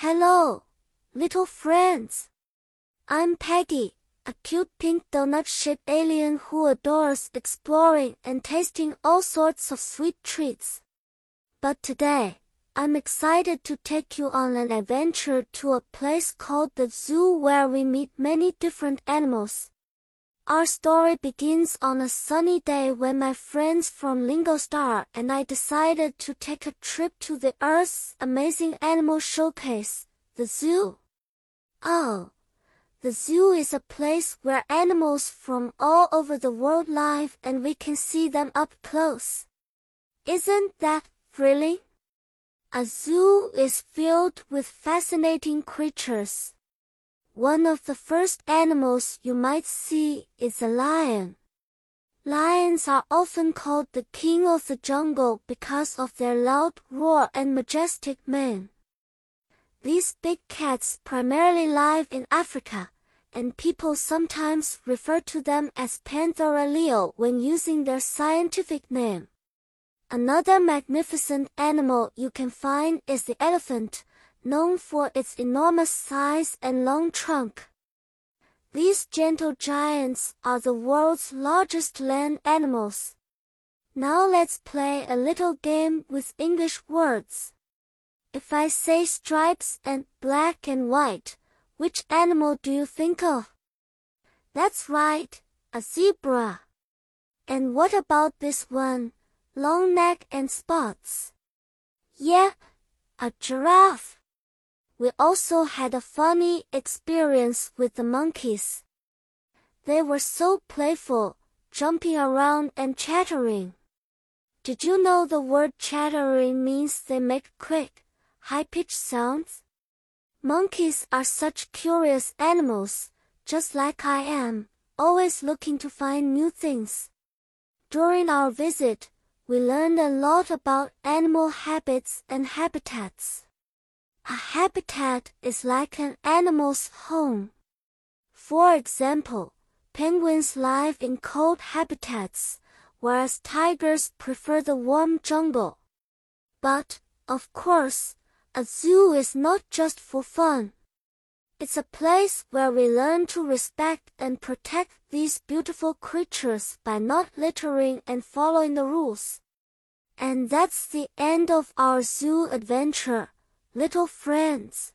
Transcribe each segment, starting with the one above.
Hello, little friends. I'm Peggy, a cute pink donut-shaped alien who adores exploring and tasting all sorts of sweet treats. But today, I'm excited to take you on an adventure to a place called the zoo where we meet many different animals. Our story begins on a sunny day when my friends from Lingostar and I decided to take a trip to the Earth's amazing animal showcase, the zoo. Oh, the zoo is a place where animals from all over the world live and we can see them up close. Isn't that thrilling? A zoo is filled with fascinating creatures. One of the first animals you might see is a lion. Lions are often called the king of the jungle because of their loud roar and majestic mane. These big cats primarily live in Africa, and people sometimes refer to them as Panthera leo when using their scientific name. Another magnificent animal you can find is the elephant, known for its enormous size and long trunk. These gentle giants are the world's largest land animals. Now let's play a little game with English words. If I say stripes and black and white, which animal do you think of? That's right, a zebra. And what about this one, long neck and spots? Yeah, a giraffe. We also had a funny experience with the monkeys. They were so playful, jumping around and chattering. Did you know the word chattering means they make quick, high-pitched sounds? Monkeys are such curious animals, just like I am, always looking to find new things. During our visit, we learned a lot about animal habits and habitats. A habitat is like an animal's home. For example, penguins live in cold habitats, whereas tigers prefer the warm jungle. But, of course, a zoo is not just for fun. It's a place where we learn to respect and protect these beautiful creatures by not littering and following the rules. And that's the end of our zoo adventure little friends.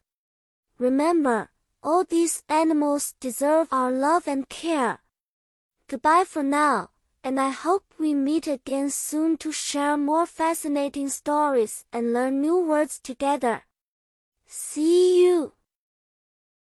Remember, all these animals deserve our love and care. Goodbye for now, and I hope we meet again soon to share more fascinating stories and learn new words together. See